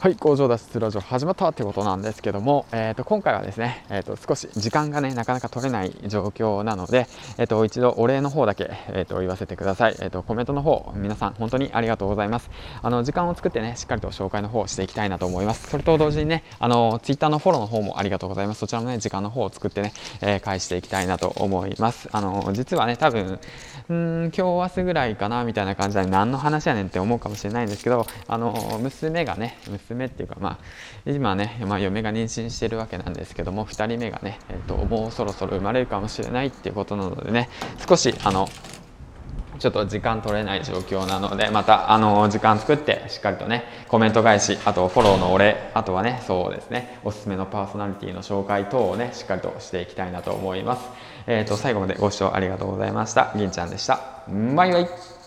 はい。工場脱出ラジオ始まったってことなんですけども、えー、と今回はですね、えー、と少し時間がねなかなか取れない状況なので、えー、と一度お礼の方だけ、えー、と言わせてください、えー、とコメントの方皆さん本当にありがとうございます。あの時間を作ってねしっかりと紹介の方をしていきたいなと思います。それと同時にねあのツイッターのフォローの方もありがとうございます。そちらもね時間の方を作ってね、えー、返していきたいなと思います。あの実はね多分うん今日明日ぐらいかなみたいな感じで何の話やねんって思うかもしれないんですけどあの娘がね娘っていうかまあ今ね、まあ、嫁が妊娠してるわけなんですけども2人目がね、えーと、もうそろそろ生まれるかもしれないっていうことなのでね少しあのちょっと時間取れない状況なのでまたあの時間作ってしっかりとねコメント返しあとフォローのお礼あとはねそうですねおすすめのパーソナリティの紹介等をねしっかりとしていきたいなと思います。えっ、ー、と最後までご視聴ありがとうございました。銀ちゃんでした。バイバイ。